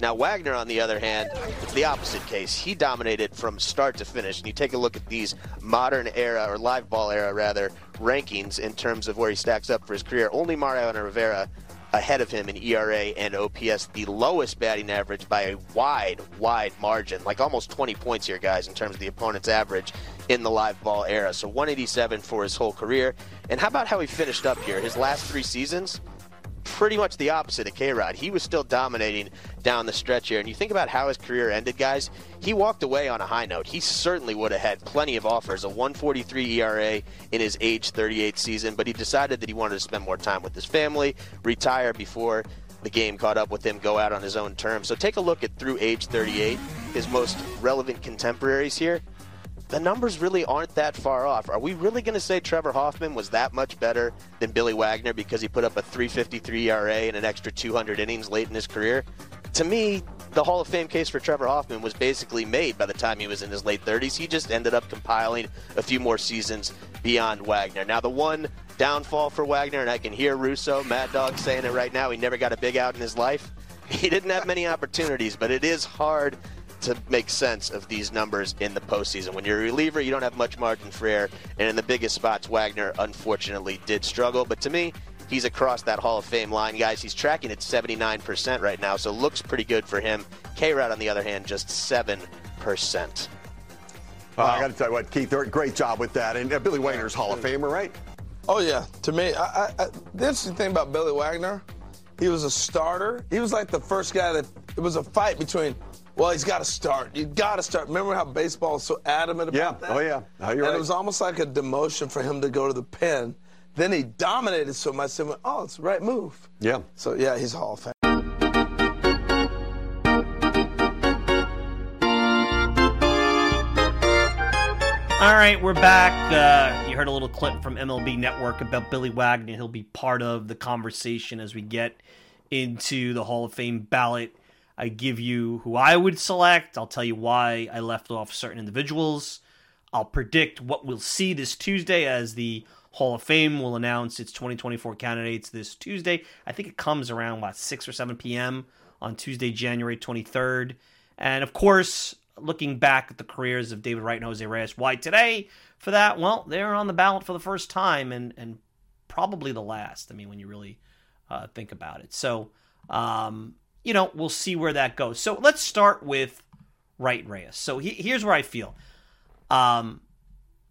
Now, Wagner, on the other hand, it's the opposite case. He dominated from start to finish. And you take a look at these modern era, or live ball era, rather, rankings in terms of where he stacks up for his career. Only Mariano Rivera ahead of him in ERA and OPS, the lowest batting average by a wide, wide margin, like almost 20 points here, guys, in terms of the opponent's average in the live ball era. So 187 for his whole career. And how about how he finished up here? His last three seasons, pretty much the opposite of K Rod. He was still dominating down the stretch here. And you think about how his career ended, guys, he walked away on a high note. He certainly would have had plenty of offers, a 143 ERA in his age 38 season, but he decided that he wanted to spend more time with his family, retire before the game caught up with him, go out on his own terms. So take a look at through age 38, his most relevant contemporaries here the numbers really aren't that far off. Are we really going to say Trevor Hoffman was that much better than Billy Wagner because he put up a 353 ERA and an extra 200 innings late in his career? To me, the Hall of Fame case for Trevor Hoffman was basically made by the time he was in his late 30s. He just ended up compiling a few more seasons beyond Wagner. Now, the one downfall for Wagner, and I can hear Russo, Mad Dog saying it right now, he never got a big out in his life. He didn't have many opportunities, but it is hard to make sense of these numbers in the postseason. When you're a reliever, you don't have much margin for error, and in the biggest spots, Wagner unfortunately did struggle. But to me, he's across that Hall of Fame line, guys. He's tracking at 79% right now, so looks pretty good for him. K Rod, on the other hand, just 7%. Wow. I got to tell you what, Keith, great job with that. And uh, Billy Wagner's Hall of Famer, right? Oh, yeah. To me, I, I, I, the interesting thing about Billy Wagner, he was a starter. He was like the first guy that it was a fight between well, he's got to start. You got to start. Remember how baseball is so adamant about yeah. that? Oh, yeah. Oh, and right. it was almost like a demotion for him to go to the pen. Then he dominated so much. They went, oh, it's the right move. Yeah. So, yeah, he's Hall of Fame. All right, we're back. Uh, you heard a little clip from MLB Network about Billy Wagner. He'll be part of the conversation as we get into the Hall of Fame ballot. I give you who I would select. I'll tell you why I left off certain individuals. I'll predict what we'll see this Tuesday as the Hall of Fame will announce its 2024 candidates this Tuesday. I think it comes around, what, 6 or 7 p.m. on Tuesday, January 23rd. And of course, looking back at the careers of David Wright and Jose Reyes. Why today for that? Well, they're on the ballot for the first time and, and probably the last. I mean, when you really uh, think about it. So, um, you know, we'll see where that goes. So let's start with Wright and Reyes. So he, here's where I feel. Um,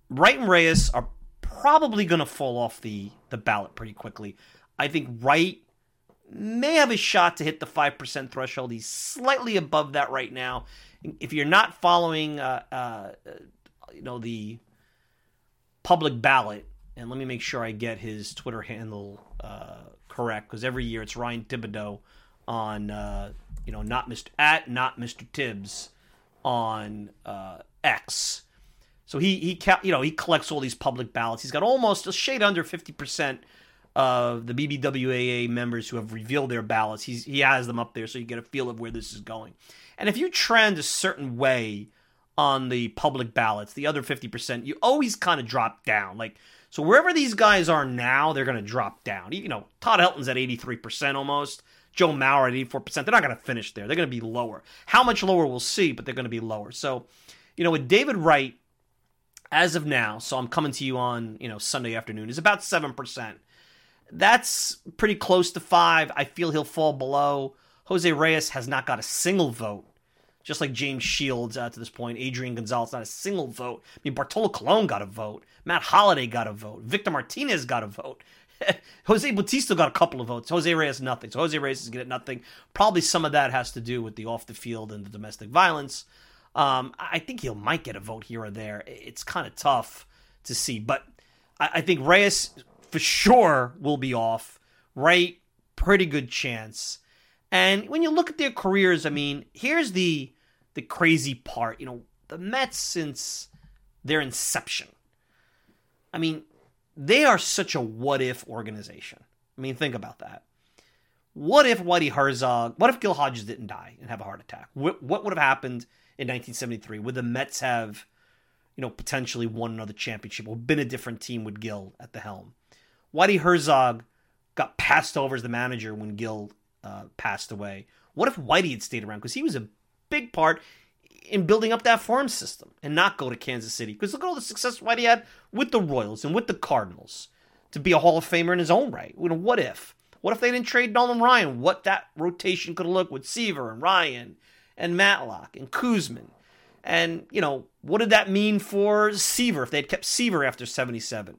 Wright and Reyes are probably going to fall off the, the ballot pretty quickly. I think Wright may have a shot to hit the 5% threshold. He's slightly above that right now. If you're not following, uh, uh, you know, the public ballot, and let me make sure I get his Twitter handle uh, correct, because every year it's Ryan Thibodaux on, uh, you know, not Mr. at not Mr. Tibbs on uh, X. So he he you know he collects all these public ballots. He's got almost a shade under fifty percent of the BBWAA members who have revealed their ballots. He's, he has them up there so you get a feel of where this is going. And if you trend a certain way on the public ballots, the other 50%, you always kind of drop down. Like, so wherever these guys are now, they're going to drop down. You know, Todd Helton's at 83% almost. Joe Mauer at 84%. They're not going to finish there. They're going to be lower. How much lower, we'll see, but they're going to be lower. So, you know, with David Wright, as of now, so I'm coming to you on, you know, Sunday afternoon, is about 7%. That's pretty close to five. I feel he'll fall below. Jose Reyes has not got a single vote, just like James Shields uh, to this point. Adrian Gonzalez, not a single vote. I mean, Bartolo Colon got a vote. Matt Holliday got a vote. Victor Martinez got a vote. Jose Bautista got a couple of votes. Jose Reyes, nothing. So Jose Reyes is getting nothing. Probably some of that has to do with the off the field and the domestic violence. Um, I think he might get a vote here or there. It's kind of tough to see. But I, I think Reyes for sure will be off. Right, pretty good chance. And when you look at their careers, I mean, here's the the crazy part. You know, the Mets since their inception. I mean, they are such a what if organization. I mean, think about that. What if Whitey Herzog, what if Gil Hodges didn't die and have a heart attack? What, what would have happened in 1973? Would the Mets have, you know, potentially won another championship or been a different team with Gil at the helm? Whitey Herzog got passed over as the manager when Gil uh, passed away. What if Whitey had stayed around? Because he was a big part in building up that farm system and not go to Kansas City. Because look at all the success Whitey had with the Royals and with the Cardinals to be a Hall of Famer in his own right. You know, what if? What if they didn't trade Nolan Ryan? What that rotation could have looked with Seaver and Ryan and Matlack and Koosman. And, you know, what did that mean for Seaver if they had kept Seaver after 77?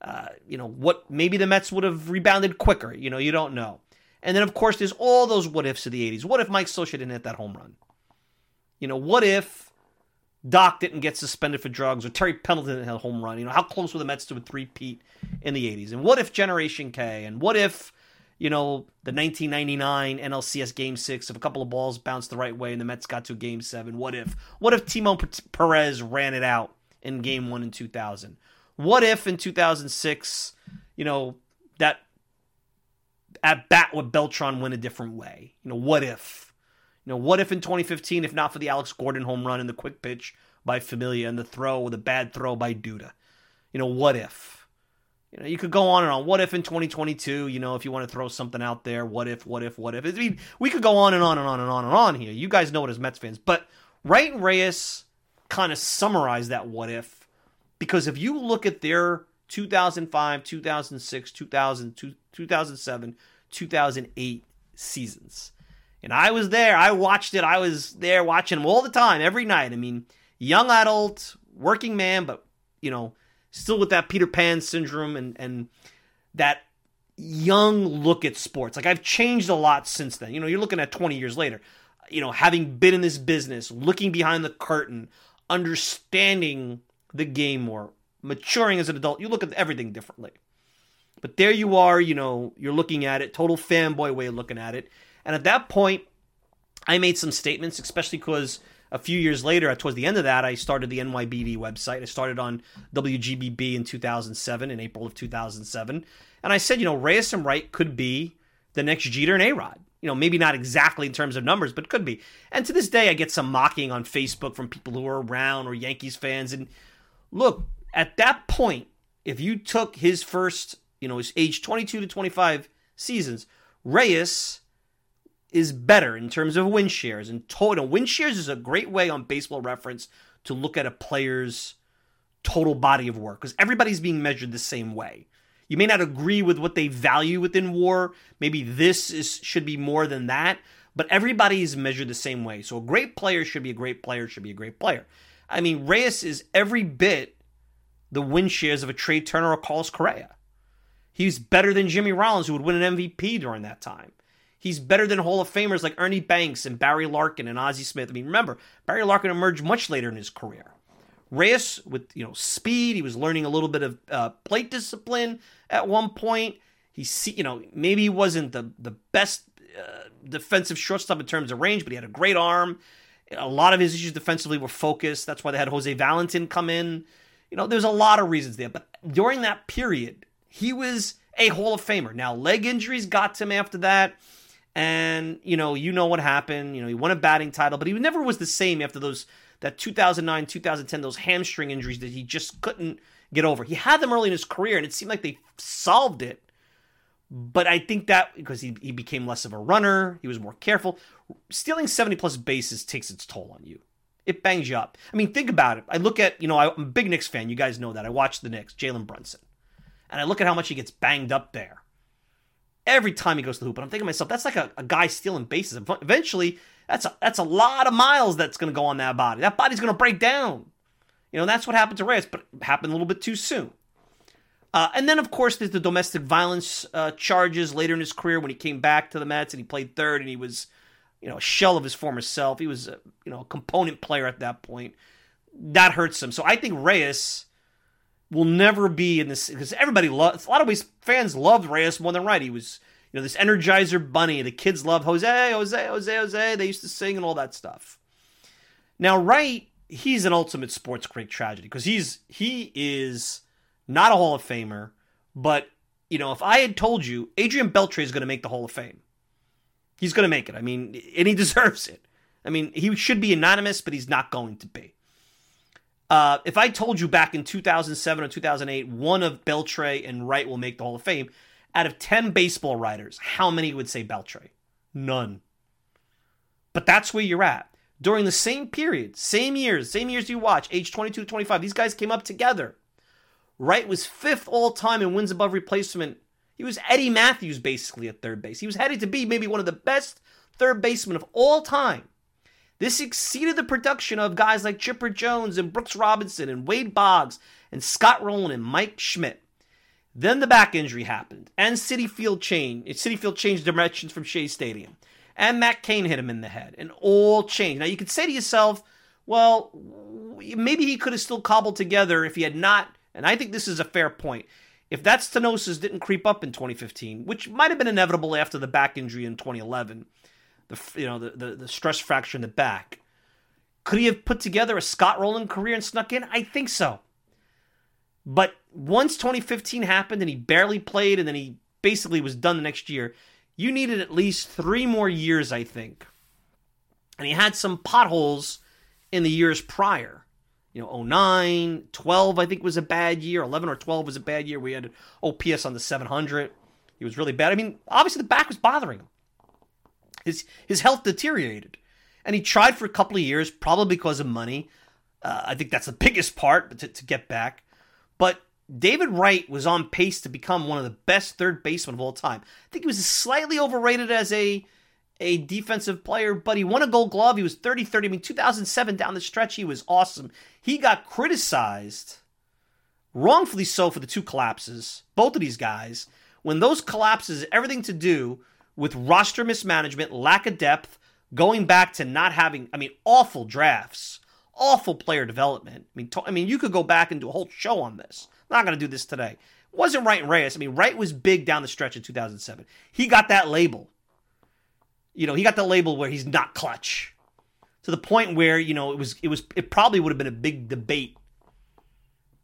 Uh, you know, what maybe the Mets would have rebounded quicker. You know, you don't know. And then, of course, there's all those what ifs of the 80s. What if Mike Scioscia didn't hit that home run? You know, what if Doc didn't get suspended for drugs or Terry Pendleton hit a home run? You know, how close were the Mets to a three-peat in the 80s? And what if Generation K? And what if, you know, the 1999 NLCS Game 6, if a couple of balls bounced the right way and the Mets got to Game 7? What if? What if Timo Perez ran it out in Game 1 in 2000? What if in 2006, you know, that at bat would Beltran win a different way? You know, what if? You know, what if in 2015, if not for the Alex Gordon home run and the quick pitch by Familia and the throw or the bad throw by Duda? You know, what if? You know, you could go on and on. What if in 2022, you know, if you want to throw something out there, what if, what if, what if? I mean, we could go on and on and on and on and on here. You guys know it as Mets fans. But Wright and Reyes kind of summarize that what if because if you look at their 2005, 2006, 2000, 2007, 2008 seasons. And I was there. I watched it. I was there watching them all the time, every night. I mean, young adult, working man, but, you know, still with that Peter Pan syndrome and, and that young look at sports. Like, I've changed a lot since then. You know, you're looking at 20 years later. You know, having been in this business, looking behind the curtain, understanding the game more, maturing as an adult. You look at everything differently. But there you are, you know, you're looking at it, total fanboy way of looking at it. And at that point, I made some statements, especially because a few years later, uh, towards the end of that, I started the NYBD website. I started on WGBB in 2007, in April of 2007. And I said, you know, Reyes and Wright could be the next Jeter and A-Rod. You know, maybe not exactly in terms of numbers, but could be. And to this day, I get some mocking on Facebook from people who are around or Yankees fans. And look, at that point, if you took his first you know, his age 22 to 25 seasons, Reyes is better in terms of win shares. And total win shares is a great way on baseball reference to look at a player's total body of work because everybody's being measured the same way. You may not agree with what they value within WAR. Maybe this is should be more than that, but everybody is measured the same way. So a great player should be a great player, should be a great player. I mean, Reyes is every bit the win shares of a Trea Turner or Carlos Correa. He's better than Jimmy Rollins, who would win an MVP during that time. He's better than Hall of Famers like Ernie Banks and Barry Larkin and Ozzie Smith. I mean, remember, Barry Larkin emerged much later in his career. Reyes, with you know speed, he was learning a little bit of uh, plate discipline at one point. He, you know, maybe he wasn't the the best uh, defensive shortstop in terms of range, but he had a great arm. A lot of his issues defensively were focused. That's why they had Jose Valentin come in. You know, there's a lot of reasons there. But during that period, he was a Hall of Famer. Now, leg injuries got to him after that. And, you know, you know what happened. You know, he won a batting title, but he never was the same after those that 2009, 2010, those hamstring injuries that he just couldn't get over. He had them early in his career, and it seemed like they solved it. But I think that because he, he became less of a runner, he was more careful. Stealing 70 plus bases takes its toll on you. It bangs you up. I mean, think about it. I look at, you know, I'm a big Knicks fan. You guys know that. I watch the Knicks, Jalen Brunson and I look at how much he gets banged up there every time he goes to the hoop. And I'm thinking to myself, that's like a, a guy stealing bases. Eventually, that's a, that's a lot of miles that's going to go on that body. That body's going to break down. You know, that's what happened to Reyes, but happened a little bit too soon. Uh, and then, of course, there's the domestic violence uh, charges later in his career when he came back to the Mets and he played third and he was, you know, a shell of his former self. He was, a, you know, a component player at that point. That hurts him. So I think Reyes will never be in this because everybody loves a lot of ways fans loved Reyes more than Wright. He was You know, this Energizer Bunny, the kids loved Jose, Jose, Jose, Jose. They used to sing and all that stuff. Now, Wright, he's an ultimate sports great tragedy because he's he is not a Hall of Famer, but you know, if I had told you Adrian Beltre is going to make the Hall of Fame, he's going to make it. I mean, and he deserves it. I mean, he should be anonymous, but he's not going to be. Uh, if I told you back in 2007 or 2008, one of Beltre and Wright will make the Hall of Fame, out of 10 baseball writers, how many would say Beltre? None. But that's where you're at. During the same period, same years, same years you watch, age 22 to 25, these guys came up together. Wright was fifth all time in wins above replacement. He was Eddie Mathews basically at third base. He was headed to be maybe one of the best third basemen of all time. This exceeded the production of guys like Chipper Jones and Brooks Robinson and Wade Boggs and Scott Rolen and Mike Schmidt. Then the back injury happened, and Citi Field changed. Citi Field changed directions from Shea Stadium, and Matt Cain hit him in the head, and all changed. Now you could say to yourself, well, maybe he could have still cobbled together if he had not. And I think this is a fair point. If that stenosis didn't creep up in 2015, which might have been inevitable after the back injury in 2011, the you know the, the, the stress fracture in the back. Could he have put together a Scott Rolen career and snuck in? I think so. But once 2015 happened and he barely played and then he basically was done the next year, you needed at least three more years, I think. And he had some potholes in the years prior. You know, 09, 12, I think was a bad year. 11 or 12 was a bad year. We had OPS on the 700. He was really bad. I mean, obviously the back was bothering him. His his health deteriorated, and he tried for a couple of years, probably because of money. Uh, I think that's the biggest part to, to get back. But David Wright was on pace to become one of the best third basemen of all time. I think he was slightly overrated as a a defensive player, but he won a gold glove. He was 30 30. I mean, 2007 down the stretch, he was awesome. He got criticized, wrongfully so, for the two collapses, both of these guys. When those collapses, everything to do with roster mismanagement, lack of depth, going back to not having, I mean, awful drafts, awful player development. I mean, to, I mean, you could go back and do a whole show on this. I'm not going to do this today. It wasn't Wright and Reyes. I mean, Wright was big down the stretch in 2007. He got that label. You know, he got the label where he's not clutch. To the point where, you know, it was it was it probably would have been a big debate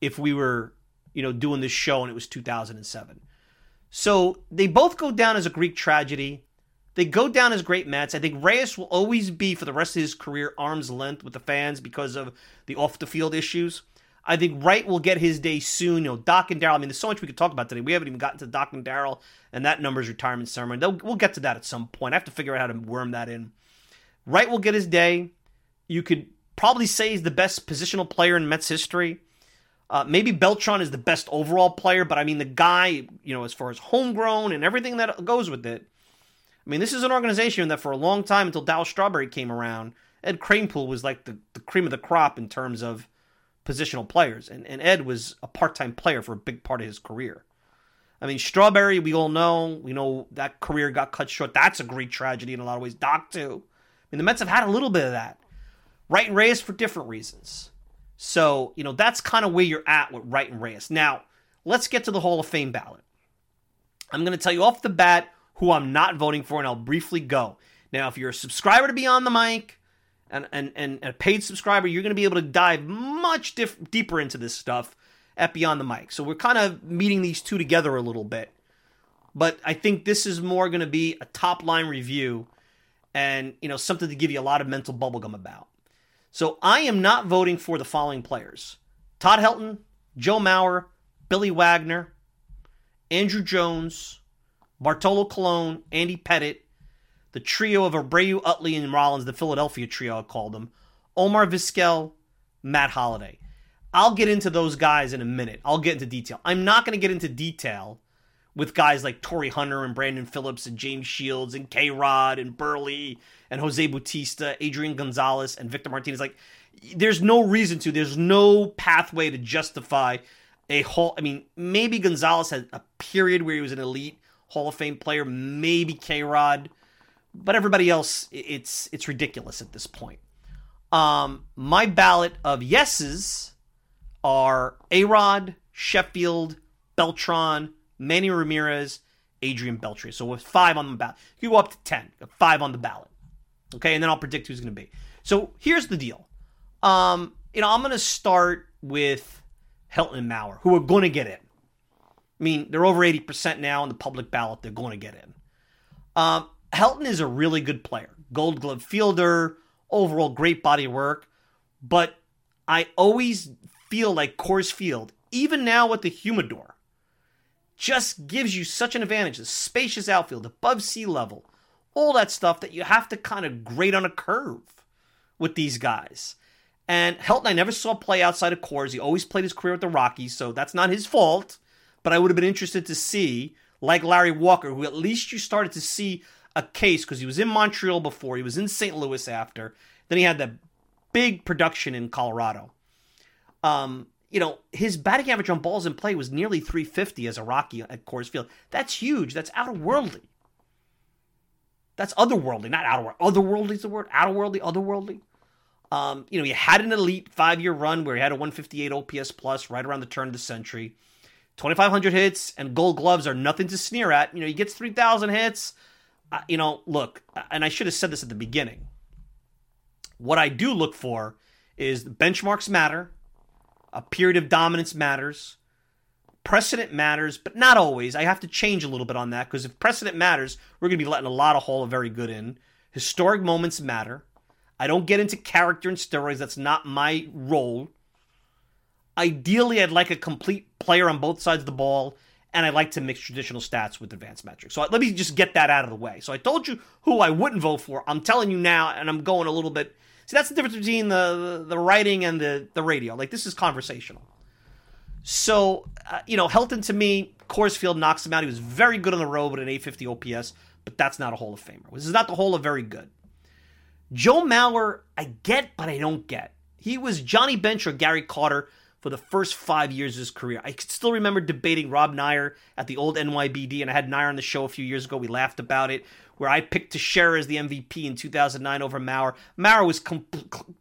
if we were, you know, doing this show and it was 2007. So they both go down as a Greek tragedy. They go down as great Mets. I think Reyes will always be, for the rest of his career, arm's length with the fans because of the off the field issues. I think Wright will get his day soon. You know, Doc and Daryl. I mean, there's so much we could talk about today. We haven't even gotten to Doc and Daryl and that number's retirement ceremony. They'll, we'll get to that at some point. I have to figure out how to worm that in. Wright will get his day. You could probably say he's the best positional player in Mets history. Uh, maybe Beltran is the best overall player, but I mean, the guy, you know, as far as homegrown and everything that goes with it. I mean, this is an organization that for a long time, until Darryl Strawberry came around, Ed Kranepool was like the, the cream of the crop in terms of positional players. And, and Ed was a part time player for a big part of his career. I mean, Strawberry, we all know, we know that career got cut short. That's a great tragedy in a lot of ways. Doc, too. I mean, the Mets have had a little bit of that. Wright and Reyes for different reasons. So, you know, that's kind of where you're at with Wright and Reyes. Now, let's get to the Hall of Fame ballot. I'm going to tell you off the bat who I'm not voting for, and I'll briefly go. Now, if you're a subscriber to Beyond the Mic and, and, and a paid subscriber, you're going to be able to dive much deeper into this stuff at Beyond the Mic. So we're kind of meeting these two together a little bit. But I think this is more going to be a top line review and, you know, something to give you a lot of mental bubblegum about. So I am not voting for the following players Todd Helton, Joe Mauer, Billy Wagner, Andruw Jones, Bartolo Colon, Andy Pettitte, the trio of Abreu, Utley, and Rollins, the Philadelphia trio, I called them, Omar Vizquel, Matt Holliday. I'll get into those guys in a minute. I'll get into detail. I'm not going to get into detail with guys like Torii Hunter and Brandon Phillips and James Shields and K Rod and Buehrle and Jose Bautista, Adrian Gonzalez and Victor Martinez. Like, there's no reason to. There's no pathway to justify a whole. I mean, maybe Gonzalez had a period where he was an elite Hall of Fame player. Maybe K Rod, but everybody else, it's it's ridiculous at this point. Um, my ballot of yeses are A Rod, Sheffield, Beltran, Manny Ramirez, Adrian Beltre. So with five on the ballot, you go up to 10, five on the ballot. Okay, and then I'll predict who's going to be. So here's the deal. Um, you know, I'm going to start with Helton and Mauer, who are going to get in. I mean, they're over 80% now on the public ballot. They're going to get in. Um, Helton is a really good player, gold glove fielder, overall great body work. But I always feel like Coors Field, even now with the humidor, just gives you such an advantage. The spacious outfield, above sea level, all that stuff that you have to kind of grade on a curve with these guys. And Helton, I never saw play outside of Coors. He always played his career with the Rockies, so that's not his fault. But I would have been interested to see, like Larry Walker, who at least you started to see a case because he was in Montreal before, he was in St. Louis after, then he had that big production in Colorado. Um, you know, his batting average on balls in play was nearly 350 as a Rocky at Coors Field. That's huge. That's out of worldly. That's otherworldly, not out of world. Otherworldly is the word. Out of worldly, otherworldly. Um, you know, he had an elite five year run where he had a 158 OPS plus right around the turn of the century. 2,500 hits and gold gloves are nothing to sneer at. You know, he gets 3,000 hits. Uh, you know, look, and I should have said this at the beginning. What I do look for is benchmarks matter, a period of dominance matters, precedent matters, but not always. I have to change a little bit on that because if precedent matters, we're going to be letting a lot of Hall of Very Good in. Historic moments matter. I don't get into character and steroids. That's not my role. Ideally, I'd like a complete player on both sides of the ball, and I like to mix traditional stats with advanced metrics. So let me just get that out of the way. So I told you who I wouldn't vote for. I'm telling you now, and I'm going a little bit. See, that's the difference between the the, writing and the the radio. Like this is conversational. So, uh, you know, Helton to me, Coors Field knocks him out. He was very good on the road with an 850 OPS, but that's not a Hall of Famer. This is not the Hall of Very Good. Joe Mauer, I get, but I don't get. He was Johnny Bench or Gary Carter for the first five years of his career. I still remember debating Rob Neyer at the old NYBD, and I had Neyer on the show a few years ago. We laughed about it, where I picked Teixeira as the MVP in 2009 over Mauer. Mauer was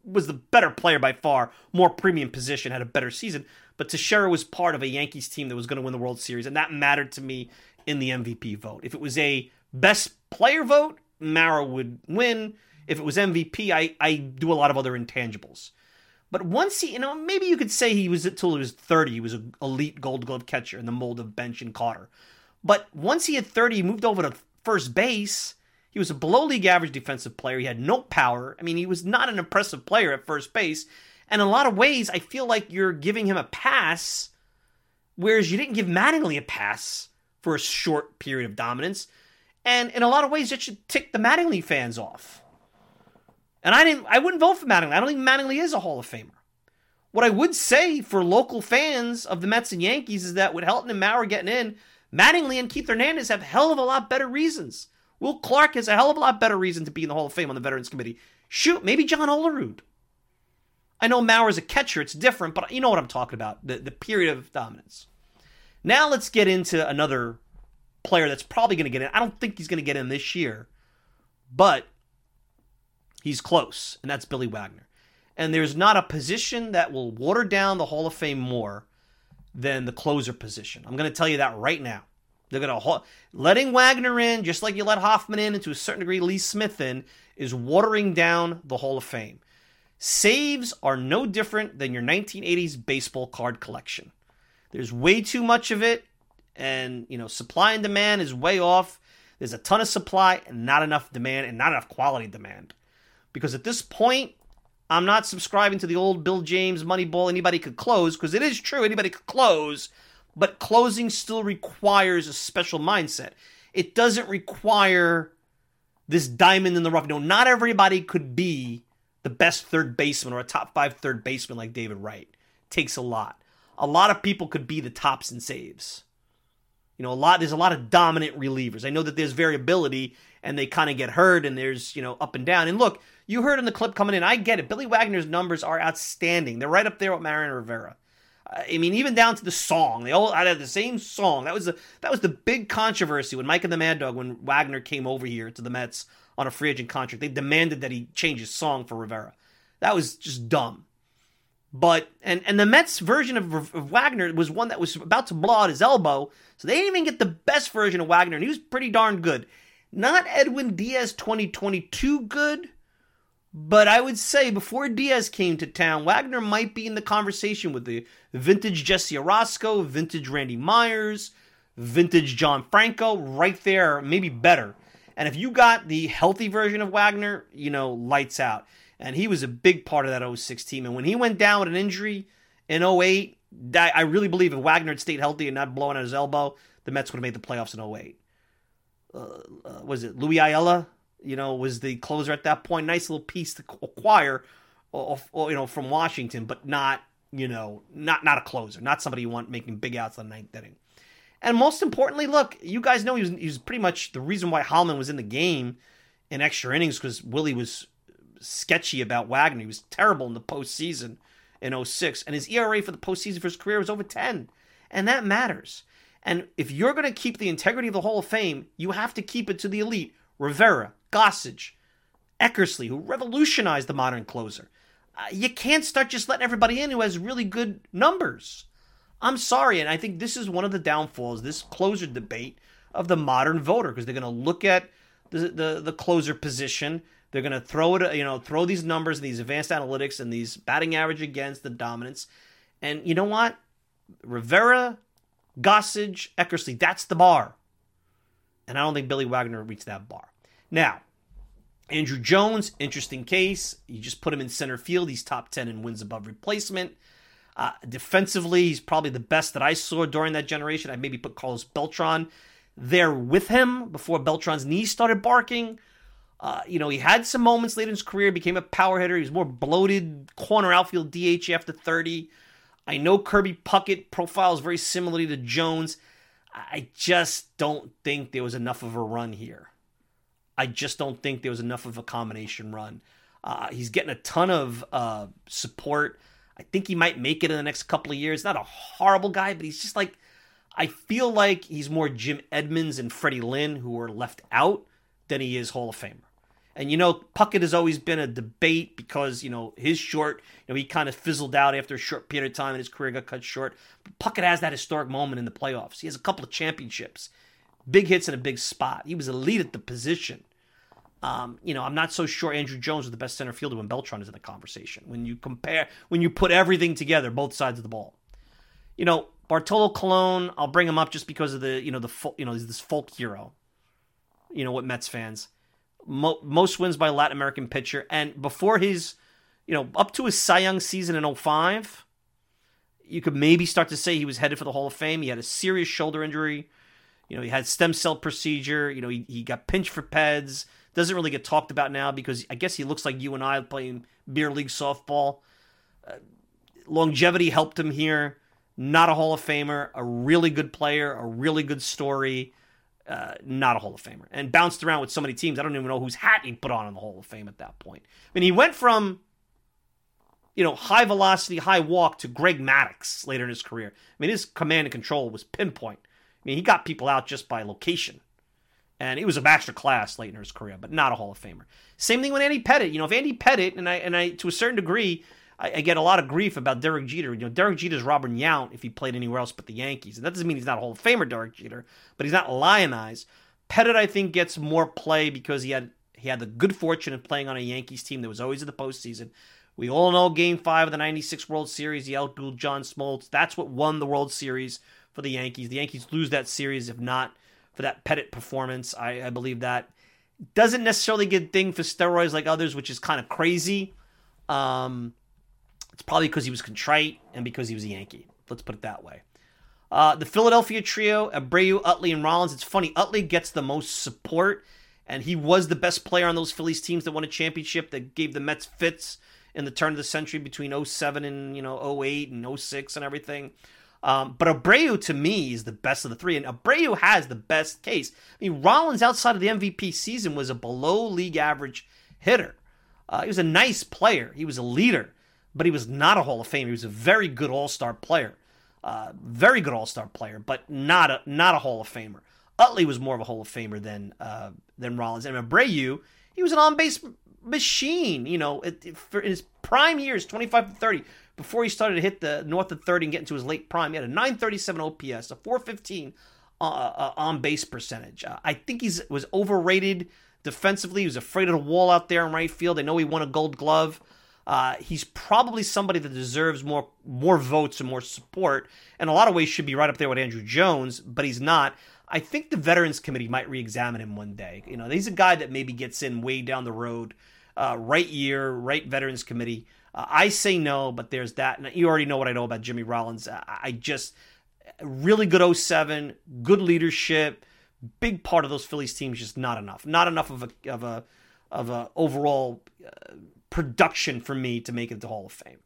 was the better player by far, more premium position, had a better season. But Teixeira was part of a Yankees team that was going to win the World Series, and that mattered to me in the MVP vote. If it was a best player vote, Mauer would win. If it was MVP, I, I do a lot of other intangibles. But once he, you know, maybe you could say he was until he was 30, he was an elite gold glove catcher in the mold of Bench and Carter. But once he hit 30, he moved over to first base. He was a below league average defensive player. He had no power. I mean, he was not an impressive player at first base. And in a lot of ways, I feel like you're giving him a pass, whereas you didn't give Mattingly a pass for a short period of dominance. And in a lot of ways, that should tick the Mattingly fans off. And I didn't I wouldn't vote for Mattingly. I don't think Mattingly is a Hall of Famer. What I would say for local fans of the Mets and Yankees is that with Helton and Mauer getting in, Mattingly and Keith Hernandez have hell of a lot better reasons. Will Clark has a hell of a lot better reason to be in the Hall of Fame on the Veterans Committee. Shoot, maybe John Olerud. I know Mauer's a catcher, it's different, but you know what I'm talking about the, the period of dominance. Now let's get into another player that's probably going to get in. I don't think he's going to get in this year, but he's close, and that's Billy Wagner. And there's not a position that will water down the Hall of Fame more than the closer position. I'm going to tell you that right now. They're going to letting Wagner in, just like you let Hoffman in, and to a certain degree Lee Smith in, is watering down the Hall of Fame. Saves are no different than your 1980s baseball card collection. There's way too much of it, and you know supply and demand is way off. There's a ton of supply and not enough demand, and not enough quality demand. Because at this point, I'm not subscribing to the old Bill James Moneyball. Anybody could close because it is true. Anybody could close, but closing still requires a special mindset. It doesn't require this diamond in the rough. No, not everybody could be the best third baseman or a top five third baseman like David Wright. It takes a lot. A lot of people could be the tops in saves. You know, a lot. There's a lot of dominant relievers. I know that there's variability and they kind of get hurt and there's you know up and down. And look, you heard in the clip coming in. I get it. Billy Wagner's numbers are outstanding. They're right up there with Mariano Rivera. I mean, even down to the song, they all had the same song. That was the that was the big controversy when Mike and the Mad Dog, when Wagner came over here to the Mets on a free agent contract, they demanded that he change his song for Rivera. That was just dumb. But and and the Mets version of, of, Wagner was one that was about to blow out his elbow, so they didn't even get the best version of Wagner, and he was pretty darn good. Not Edwin Diaz 2022 good, but I would say before Diaz came to town, Wagner might be in the conversation with the vintage Jesse Orosco, vintage Randy Myers, vintage John Franco, right there, maybe better. And if you got the healthy version of Wagner, you know, lights out. And he was a big part of that 06 team. And when he went down with an injury in 08, I really believe if Wagner had stayed healthy and not blowing out his elbow, the Mets would have made the playoffs in 08. Uh, uh, was it Luis Ayala? You know, was the closer at that point. Nice little piece to acquire, uh, uh, or, or, uh, you know, from Washington, but not, you know, not not a closer, not somebody you want making big outs on the ninth inning. And most importantly, look, you guys know he was, he was pretty much the reason why Heilman was in the game in extra innings because Willie was sketchy about Wagner. He was terrible in the postseason in 06, and his ERA for the postseason for his career was over 10. And that matters. And if you're going to keep the integrity of the Hall of Fame, you have to keep it to the elite. Rivera, Gossage, Eckersley, who revolutionized the modern closer. Uh, you can't start just letting everybody in who has really good numbers. I'm sorry, and I think this is one of the downfalls, this closer debate of the modern voter, because they're going to look at the, the, the closer position. They're going to throw it, you know, throw these numbers and these advanced analytics and these batting average against the dominance. And you know what? Rivera, Gossage, Eckersley, that's the bar. And I don't think Billy Wagner reached that bar. Now, Andruw Jones, interesting case. You just put him in center field. He's top 10 in wins above replacement. Uh, defensively, he's probably the best that I saw during that generation. I maybe put Carlos Beltran there with him before Beltran's knees started barking. Uh, you know, he had some moments late in his career, became a power hitter. He was more bloated corner outfield DH after 30. I know Kirby Puckett profiles very similarly to Jones. I just don't think there was enough of a run here. I just don't think there was enough of a combination run. Uh, he's getting a ton of uh, support. I think he might make it in the next couple of years. Not a horrible guy, but he's just like I feel like he's more Jim Edmonds and Freddie Lynn who were left out than he is Hall of Famer. And you know, Puckett has always been a debate because you know his short, you know, he kind of fizzled out after a short period of time and his career got cut short. But Puckett has that historic moment in the playoffs. He has a couple of championships big hits in a big spot. He was elite at the position. Um, you know, I'm not so sure Andruw Jones was the best center fielder when Beltran is in the conversation. When you compare, when you put everything together, both sides of the ball. You know, Bartolo Colon, I'll bring him up just because of the, you know, the, you know, he's this folk hero. You know what, Mets fans. Mo- most wins by Latin American pitcher, and before his, you know, up to his Cy Young season in 05, you could maybe start to say he was headed for the Hall of Fame. He had a serious shoulder injury you know, he had stem cell procedure. You know, he, he got pinched for PEDS. Doesn't really get talked about now because I guess he looks like you and I playing beer league softball. Uh, longevity helped him here. Not a Hall of Famer, a really good player, a really good story. Uh, not a Hall of Famer, and bounced around with so many teams. I don't even know whose hat he put on in the Hall of Fame at that point. I mean, he went from you know high velocity, high walk to Greg Maddux later in his career. I mean, his command and control was pinpoint. I mean, he got people out just by location. And he was a master class late in his career, but not a Hall of Famer. Same thing with Andy Pettitte. You know, if Andy Pettitte, and I, and I to a certain degree, I, I get a lot of grief about Derek Jeter. You know, Derek Jeter's Robin Yount if he played anywhere else but the Yankees. And that doesn't mean he's not a Hall of Famer, Derek Jeter, but he's not lionized. Pettitte, I think, gets more play because he had he had the good fortune of playing on a Yankees team that was always in the postseason. We all know Game Five of the '96 World Series. He outdueled John Smoltz. That's what won the World Series for the Yankees. The Yankees lose that series if not for that Pettitte performance. I, I believe that doesn't necessarily get thing for steroids like others, which is kind of crazy. Um, it's probably because he was contrite and because he was a Yankee. Let's put it that way. Uh, the Philadelphia trio, Abreu, Utley, and Rollins. It's funny, Utley gets the most support, and he was the best player on those Phillies teams that won a championship that gave the Mets fits in the turn of the century between 07 and you know 08 and 06 and everything. Um, but Abreu to me is the best of the three, and Abreu has the best case. I mean, Rollins outside of the MVP season was a below league average hitter. Uh, he was a nice player. He was a leader, but he was not a Hall of Famer. He was a very good All Star player, uh, very good All Star player, but not a not a Hall of Famer. Utley was more of a Hall of Famer than uh, than Rollins, and Abreu he was an on base machine. You know, it, for his prime years, 25 to 30, before he started to hit the north of 30 and get into his late prime, he had a 937 OPS, a 415 uh, uh, on base percentage. Uh, I think he was overrated defensively. He was afraid of the wall out there in right field. I know he won a Gold Glove. Uh, he's probably somebody that deserves more more votes and more support. In a lot of ways, should be right up there with Andruw Jones, but he's not. I think the Veterans Committee might re-examine him one day. You know, he's a guy that maybe gets in way down the road, uh, right year, right Veterans Committee. Uh, I say no, but there's that. And you already know what I know about Jimmy Rollins. I, I just really good 07, good leadership, big part of those Phillies teams. Just not enough. Not enough of a of a of a overall uh, production for me to make it to Hall of Fame.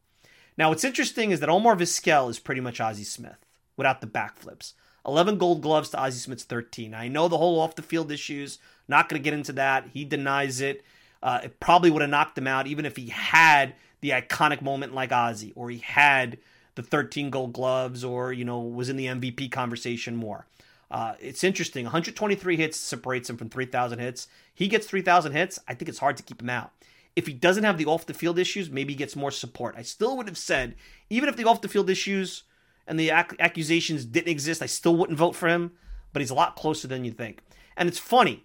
Now, what's interesting is that Omar Vizquel is pretty much Ozzie Smith without the backflips. 11 gold gloves to Ozzie Smith's 13. I know the whole off the field issues, not going to get into that. He denies it. Uh, it probably would have knocked him out even if he had the iconic moment like Ozzie, or he had the 13 gold gloves or, you know, was in the MVP conversation more. Uh, it's interesting. 123 hits separates him from 3,000 hits. He gets 3,000 hits. I think it's hard to keep him out. If he doesn't have the off the field issues, maybe he gets more support. I still would have said, even if the off the field issues and the ac- accusations didn't exist, I still wouldn't vote for him, but he's a lot closer than you think. And it's funny,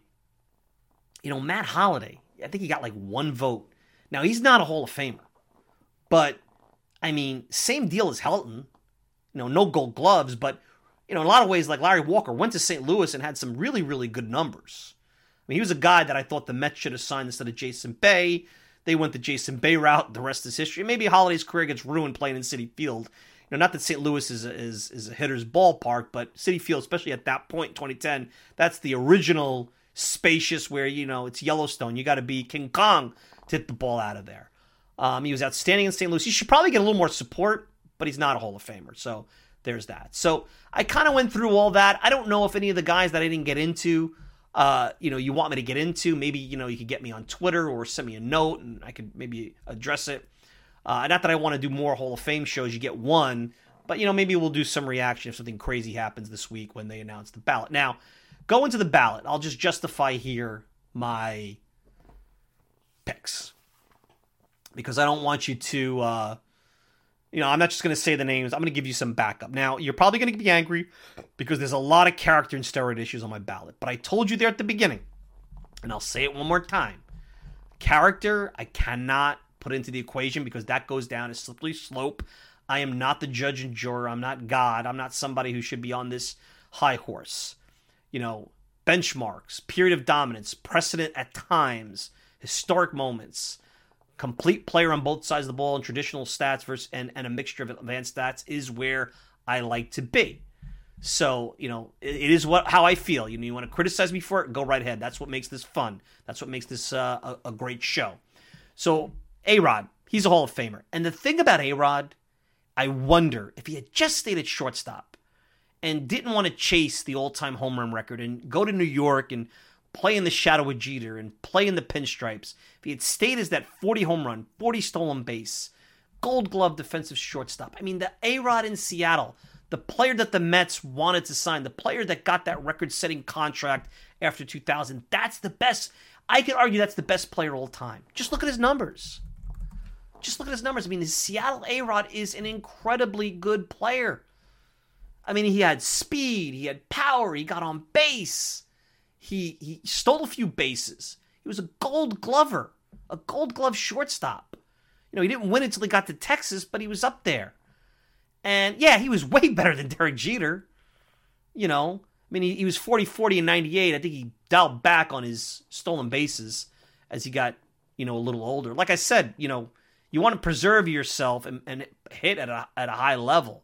you know, Matt Holliday, I think he got like one vote. Now, he's not a Hall of Famer, but I mean, same deal as Helton. You know, no gold gloves, but, you know, in a lot of ways, like Larry Walker went to St. Louis and had some really, really good numbers. I mean, he was a guy that I thought the Mets should have signed instead of Jason Bay. They went the Jason Bay route. The rest is history. Maybe Holliday's career gets ruined playing in Citi Field You know, not that St. Louis is a, is is a hitter's ballpark, but Citi Field, especially at that point, 2010, that's the original spacious where you know it's Yellowstone. You got to be King Kong to hit the ball out of there. Um, he was outstanding in St. Louis. He should probably get a little more support, but he's not a Hall of Famer. So there's that. So I kind of went through all that. I don't know if any of the guys that I didn't get into, uh, you know, you want me to get into. Maybe you know you could get me on Twitter or send me a note, and I could maybe address it. Uh, not that I want to do more Hall of Fame shows. You get one, but you know maybe we'll do some reaction if something crazy happens this week when they announce the ballot. Now, go into the ballot. I'll just justify here my picks because I don't want you to. Uh, you know, I'm not just going to say the names. I'm going to give you some backup. Now, you're probably going to be angry because there's a lot of character and steroid issues on my ballot. But I told you there at the beginning, and I'll say it one more time. Character, I cannot put into the equation because that goes down a slippery slope. I am not the judge and juror. I'm not God. I'm not somebody who should be on this high horse. You know, benchmarks, period of dominance, precedent at times, historic moments, complete player on both sides of the ball, and traditional stats versus and, and a mixture of advanced stats is where I like to be. So, you know, it, it is what how I feel. You know, you want to criticize me for it, go right ahead. That's what makes this fun. That's what makes this uh, a, a great show. So, a Rod, he's a Hall of Famer. And the thing about A Rod, I wonder if he had just stayed at shortstop and didn't want to chase the all time home run record and go to New York and play in the shadow of Jeter and play in the pinstripes, if he had stayed as that 40 home run, 40 stolen base, gold glove defensive shortstop. I mean, the A Rod in Seattle, the player that the Mets wanted to sign, the player that got that record setting contract after 2000, that's the best. I could argue that's the best player of all time. Just look at his numbers just look at his numbers. I mean, the Seattle A Rod is an incredibly good player. I mean, he had speed, he had power, he got on base, he he stole a few bases. He was a Gold Glover, a Gold Glove shortstop. You know, he didn't win until he got to Texas, but he was up there. And yeah, he was way better than Derek Jeter. You know, I mean, he, he was 40 40 in 98. I think he dialed back on his stolen bases as he got, you know, a little older. Like I said, you know, you want to preserve yourself and, and hit at a, at a high level.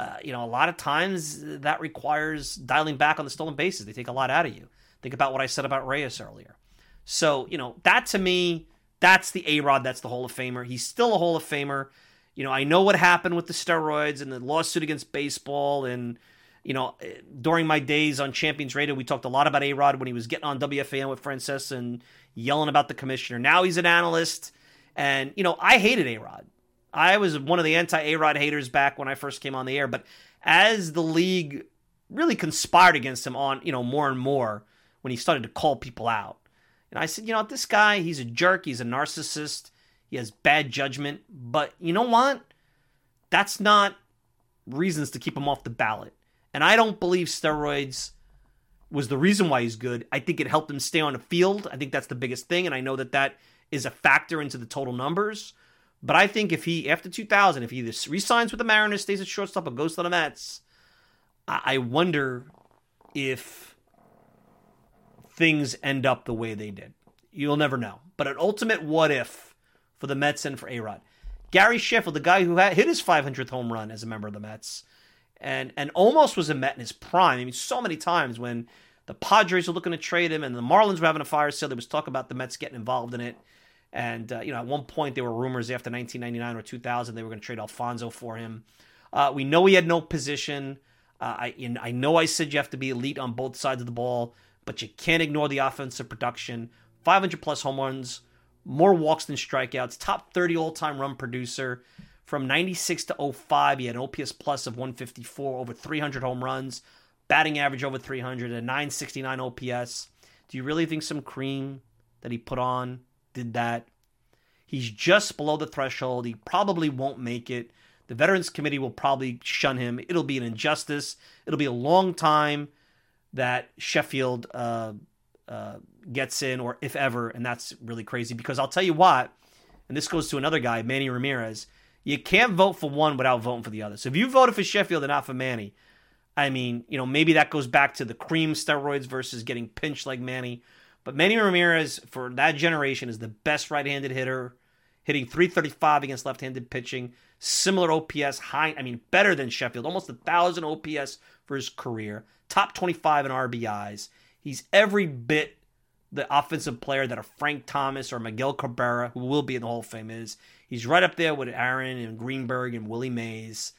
Uh, you know, a lot of times that requires dialing back on the stolen bases. They take a lot out of you. Think about what I said about Reyes earlier. So, you know, that to me, that's the A Rod, that's the Hall of Famer. He's still a Hall of Famer. You know, I know what happened with the steroids and the lawsuit against baseball. And, you know, during my days on Champions Radio, we talked a lot about A Rod when he was getting on WFAN with Francesa and yelling about the commissioner. Now he's an analyst and, you know, I hated A Rod. I was one of the anti A Rod haters back when I first came on the air. But as the league really conspired against him on, you know, more and more when he started to call people out, And I said, you know, this guy, he's a jerk, he's a narcissist, he has bad judgment, but you know what? That's not reasons to keep him off the ballot. And I don't believe steroids was the reason why he's good. I think it helped him stay on the field. I think that's the biggest thing. And I know that that is a factor into the total numbers. But I think if he, after 2000, if he resigns with the Mariners, stays at shortstop, or goes to the Mets, I wonder if things end up the way they did. You'll never know. But an ultimate what if for the Mets and for A Rod. Gary Sheffield, the guy who had, hit his 500th home run as a member of the Mets, and and almost was a Met in his prime. I mean, so many times when the Padres were looking to trade him and the Marlins were having a fire sale, there was talk about the Mets getting involved in it. And uh, you know, at one point there were rumors after 1999 or 2000 they were going to trade Alfonzo for him. Uh, we know he had no position. Uh, I I know I said you have to be elite on both sides of the ball, but you can't ignore the offensive production. 500 plus home runs, more walks than strikeouts, top 30 all time run producer. From 96 to 05, he had an OPS plus of 154, over 300 home runs, batting average over 300, a 969 OPS. Do you really think some cream that he put on did that? He's just below the threshold. He probably won't make it. The Veterans Committee will probably shun him. It'll be an injustice. It'll be a long time that Sheffield uh, uh, gets in, or if ever, and that's really crazy because I'll tell you what, and this goes to another guy, Manny Ramirez. You can't vote for one without voting for the other. So if you voted for Sheffield and not for Manny, I mean, you know, maybe that goes back to the cream steroids versus getting pinched like Manny. But Manny Ramirez, for that generation, is the best right handed hitter, hitting 335 against left handed pitching. Similar OPS, high, I mean, better than Sheffield, almost a 1,000 OPS for his career, top 25 in RBIs. He's every bit the offensive player that a Frank Thomas or Miguel Cabrera, who will be in the Hall of Fame, is. He's right up there with Aaron and Greenberg and Willie Mays.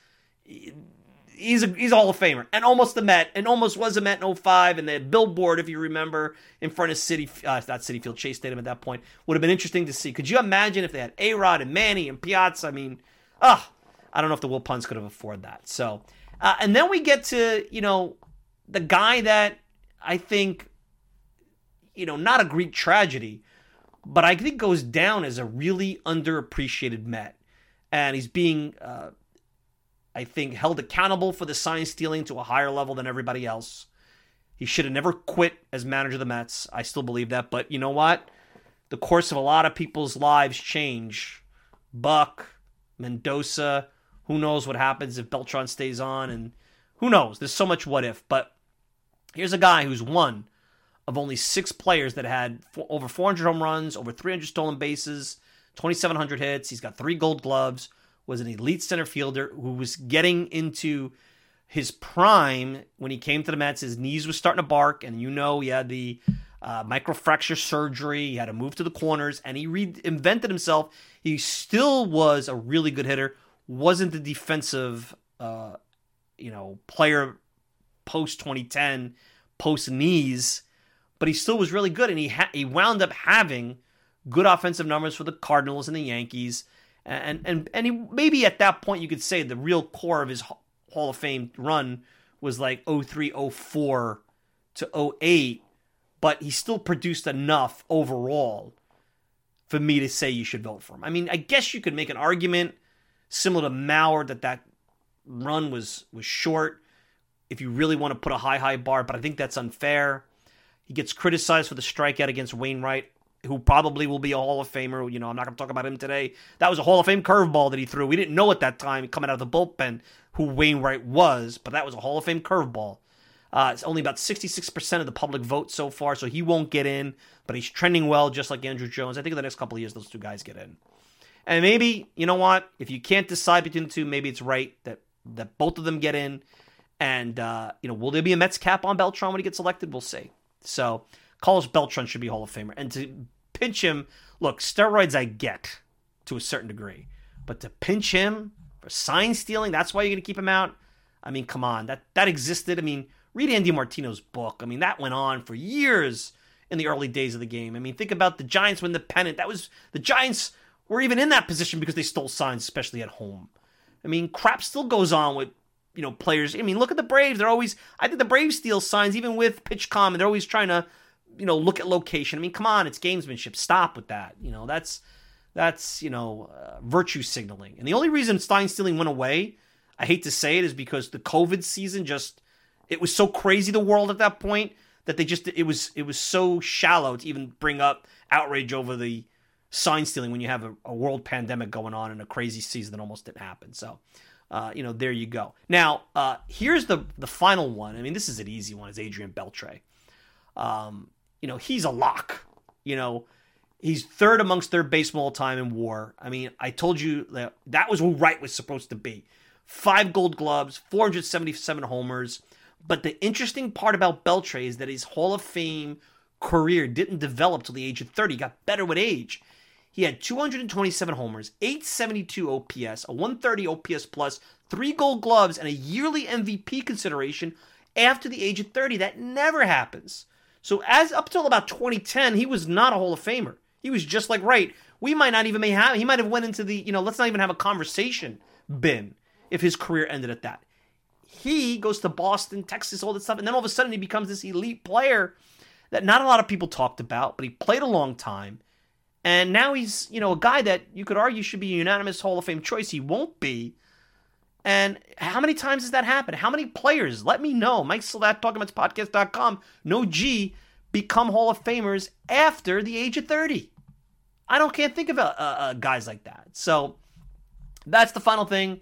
He's a he's a Hall of Famer and almost a Met and almost was a Met in 05 and the billboard, if you remember, in front of Citi, uh, not Citi Field, Shea Stadium at that point would have been interesting to see. Could you imagine if they had A Rod and Manny and Piazza? I mean, ah, I don't know if the Wilpons could have afforded that. So, uh, and then we get to you know the guy that I think you know not a Greek tragedy, but I think goes down as a really underappreciated Met. And he's being, uh, I think, held accountable for the sign stealing to a higher level than everybody else. He should have never quit as manager of the Mets. I still believe that. But you know what? The course of a lot of people's lives change. Buck, Mendoza, who knows what happens if Beltran stays on, and who knows? There's so much what if. But here's a guy who's one of only six players that had over 400 home runs, over 300 stolen bases, 2,700 hits. He's got three gold gloves, was an elite center fielder who was getting into his prime when he came to the Mets. His knees were starting to bark, and you know he had the uh, microfracture surgery. He had to move to the corners, and he reinvented himself. He still was a really good hitter. Wasn't the defensive, uh, you know, player post 2010, post knees but he still was really good, and he ha- he wound up having good offensive numbers for the Cardinals and the Yankees, and and and he maybe at that point you could say the real core of his Hall of Fame run was like 03, 04 to 08, but he still produced enough overall for me to say you should vote for him. I mean, I guess you could make an argument similar to Mauer that that run was was short if you really want to put a high high bar, but I think that's unfair. He gets criticized for the strikeout against Wainwright, who probably will be a Hall of Famer. You know, I'm not going to talk about him today. That was a Hall of Fame curveball that he threw. We didn't know at that time, coming out of the bullpen, who Wainwright was, but that was a Hall of Fame curveball. Uh, it's only about 66% of the public vote so far, so he won't get in, but he's trending well, just like Andruw Jones. I think in the next couple of years, those two guys get in. And maybe, you know what? If you can't decide between the two, maybe it's right that, that both of them get in. And, uh, you know, will there be a Mets cap on Beltran when he gets elected? We'll see. So Carlos Beltran should be Hall of Famer. And to pinch him, look, steroids I get to a certain degree, but to pinch him for sign stealing, that's why you're going to keep him out. I mean, come on, that that existed. I mean, read Andy Martino's book. I mean, that went on for years in the early days of the game. I mean, think about the Giants win the pennant. That was the Giants were even in that position because they stole signs, especially at home. I mean, crap still goes on with you know players. I mean, look at the Braves. They're always I think the Braves steal signs even with PitchCom, and they're always trying to you know, look at location. I mean, come on, it's gamesmanship. Stop with that. You know, that's that's you know uh, virtue signaling. And the only reason Stein stealing went away, I hate to say it, is because the COVID season just it was so crazy the world at that point that they just it was it was so shallow to even bring up outrage over the sign stealing when you have a, a world pandemic going on and a crazy season that almost didn't happen. So. Uh, you know, there you go. Now, uh, here's the the final one. I mean, this is an easy one. Is Adrian Beltre? Um, you know, he's a lock. You know, he's third amongst third baseman all time in WAR. I mean, I told you that that was who Wright was supposed to be. Five Gold Gloves, 477 homers. But the interesting part about Beltre is that his Hall of Fame career didn't develop till the age of 30. He got better with age. He had 227 homers, 872 OPS, a 130 OPS plus, three gold gloves, and a yearly MVP consideration after the age of 30. That never happens. So as up till about 2010, he was not a Hall of Famer. He was just like Wright. We might not even may have he might have went into the, you know, let's not even have a conversation bin if his career ended at that. He goes to Boston, Texas, all this stuff, and then all of a sudden he becomes this elite player that not a lot of people talked about, but he played a long time. And now he's, you know, a guy that you could argue should be a unanimous Hall of Fame choice. He won't be. And how many times has that happened? How many players? Let me know. Mike Silva at, talkaboutspodcast.com. No G become Hall of Famers after the age of 30. I don't can't think of guys like that. So that's the final thing.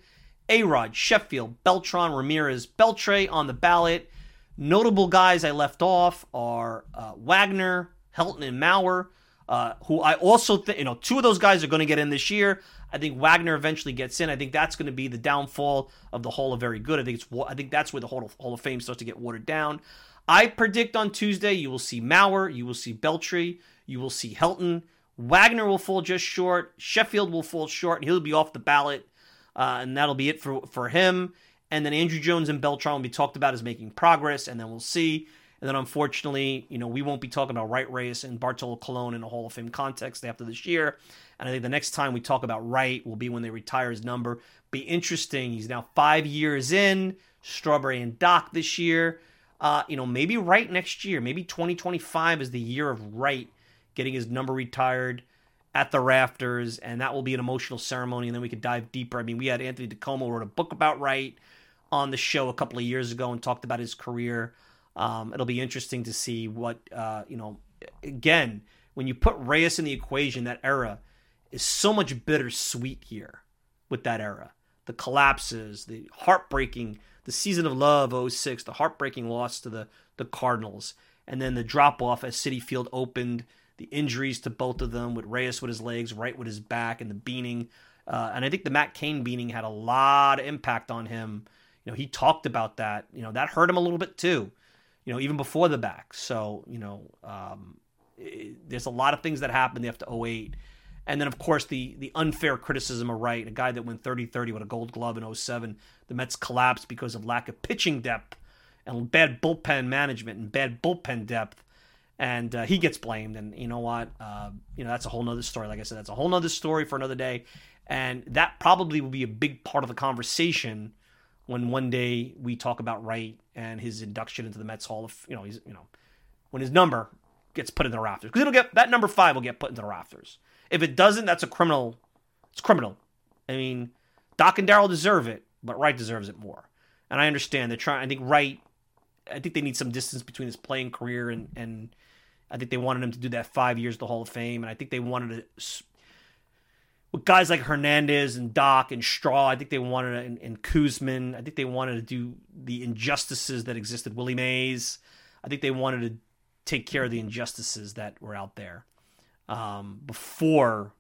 A Rod, Sheffield, Beltran, Ramirez, Beltre on the ballot. Notable guys I left off are uh, Wagner, Helton, and Mauer, uh, who I also think, you know, two of those guys are going to get in this year. I think Wagner eventually gets in. I think that's going to be the downfall of the Hall of Very Good. I think it's I think that's where the Hall of, Hall of Fame starts to get watered down. I predict on Tuesday you will see Mauer, you will see Beltre, you will see Helton. Wagner will fall just short. Sheffield will fall short, and he'll be off the ballot, uh, and that'll be it for for him. And then Andruw Jones and Beltran will be talked about as making progress, and then we'll see. And then unfortunately, you know, we won't be talking about Wright Reyes and Bartolo Colon in a Hall of Fame context after this year. And I think the next time we talk about Wright will be when they retire his number. Be interesting. He's now five years in. Strawberry and Doc this year. Uh, you know, maybe Wright next year. Maybe 2025 is the year of Wright getting his number retired at the rafters, and that will be an emotional ceremony. And then we could dive deeper. I mean, we had Anthony DiComo wrote a book about Wright on the show a couple of years ago and talked about his career. Um, it'll be interesting to see what uh, you know. Again, when you put Reyes in the equation, that era is so much bittersweet here with that era. The collapses, the heartbreaking, the season of love 06, the heartbreaking loss to the, the Cardinals, and then the drop off as Citi Field opened, the injuries to both of them with Reyes with his legs, Wright with his back, and the beaning. Uh, and I think the Matt Cain beaning had a lot of impact on him. You know, he talked about that. You know, that hurt him a little bit too. You know, even before the back. So, you know, um, it, there's a lot of things that happened after 08 and then, of course, the the unfair criticism of Wright, a guy that went 30 30 with a gold glove in 07. The Mets collapsed because of lack of pitching depth and bad bullpen management and bad bullpen depth. And uh, he gets blamed. And you know what? Uh, you know, that's a whole nother story. Like I said, that's a whole nother story for another day. And that probably will be a big part of the conversation when one day we talk about Wright and his induction into the Mets Hall of, you know, he's, you know, when his number gets put in the rafters. Because it'll get, that number five will get put into the rafters. If it doesn't, that's a criminal. It's criminal. I mean, Doc and Darryl deserve it, but Wright deserves it more. And I understand they're trying. I think Wright. I think they need some distance between his playing career and and I think they wanted him to do that five years the Hall of Fame, and I think they wanted to. With guys like Hernandez and Doc and Straw, I think they wanted and, and Koosman, I think they wanted to do the injustices that existed. Willie Mays, I think they wanted to take care of the injustices that were out there um, before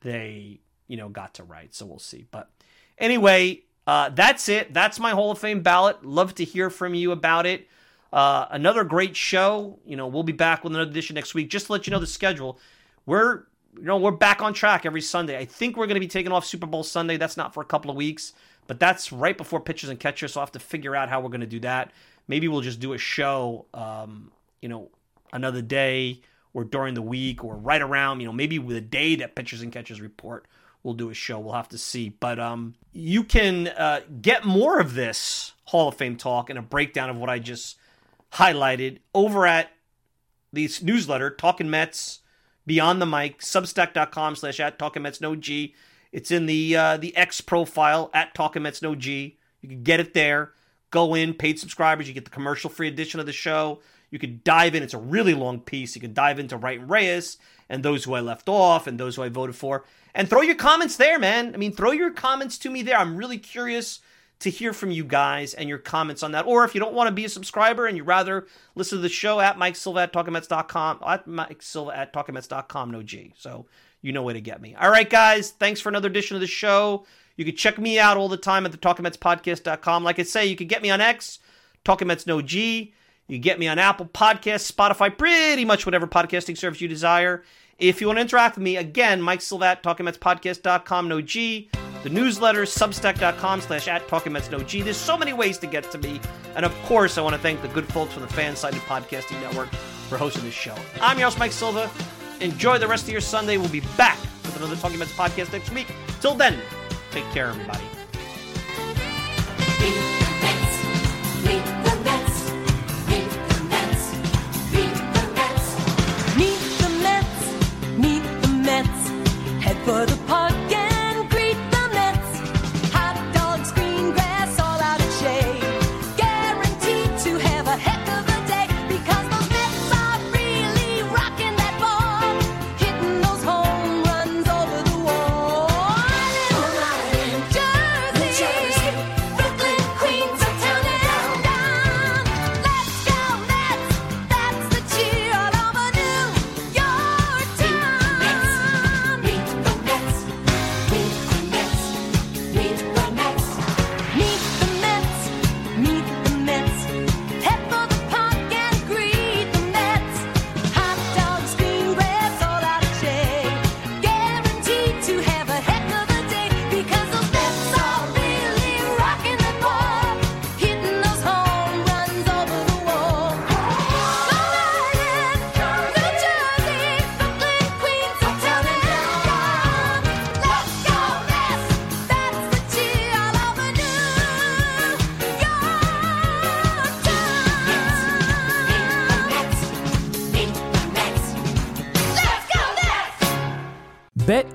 they, you know, got to Wright. So we'll see. But anyway, uh, that's it. That's my Hall of Fame ballot. Love to hear from you about it. Uh, another great show. You know, we'll be back with another edition next week. Just to let you know the schedule. We're you know we're back on track every Sunday. I think we're going to be taking off Super Bowl Sunday. That's not for a couple of weeks, but that's right before pitchers and catchers. So I have to figure out how we're going to do that. Maybe we'll just do a show. Um, you know, another day or during the week or right around, you know, maybe the day that pitchers and catchers report, we'll do a show. We'll have to see. But um, you can uh, get more of this Hall of Fame talk and a breakdown of what I just highlighted over at the newsletter, Talking Mets, Beyond the Mic, Substack.com slash at Talking Mets No G. It's in the uh, the X profile at Talking Mets No G. You can get it there. Go in, paid subscribers. You get the commercial free edition of the show. You can dive in. It's a really long piece. You can dive into Wright and Reyes and those who I left off and those who I voted for. And throw your comments there, man. I mean, throw your comments to me there. I'm really curious to hear from you guys and your comments on that. Or if you don't want to be a subscriber and you'd rather listen to the show at Mike Silva at TalkingMets.com, at Mike Silva at TalkingMets.com, no G. So you know where to get me. All right, guys. Thanks for another edition of the show. You can check me out all the time at the TalkingMetsPodcast.com. Like I say, you can get me on X, Talking Mets No G. You get me on Apple Podcasts, Spotify, pretty much whatever podcasting service you desire. If you want to interact with me, again, Mike Silva at TalkingMetsPodcast.com, no G. The newsletter, substack.com slash at Talking Mets, no G. There's so many ways to get to me. And of course, I want to thank the good folks from the Fansided Podcasting Network for hosting this show. I'm your host, Mike Silva. Enjoy the rest of your Sunday. We'll be back with another Talking Mets podcast next week. Till then, take care, everybody.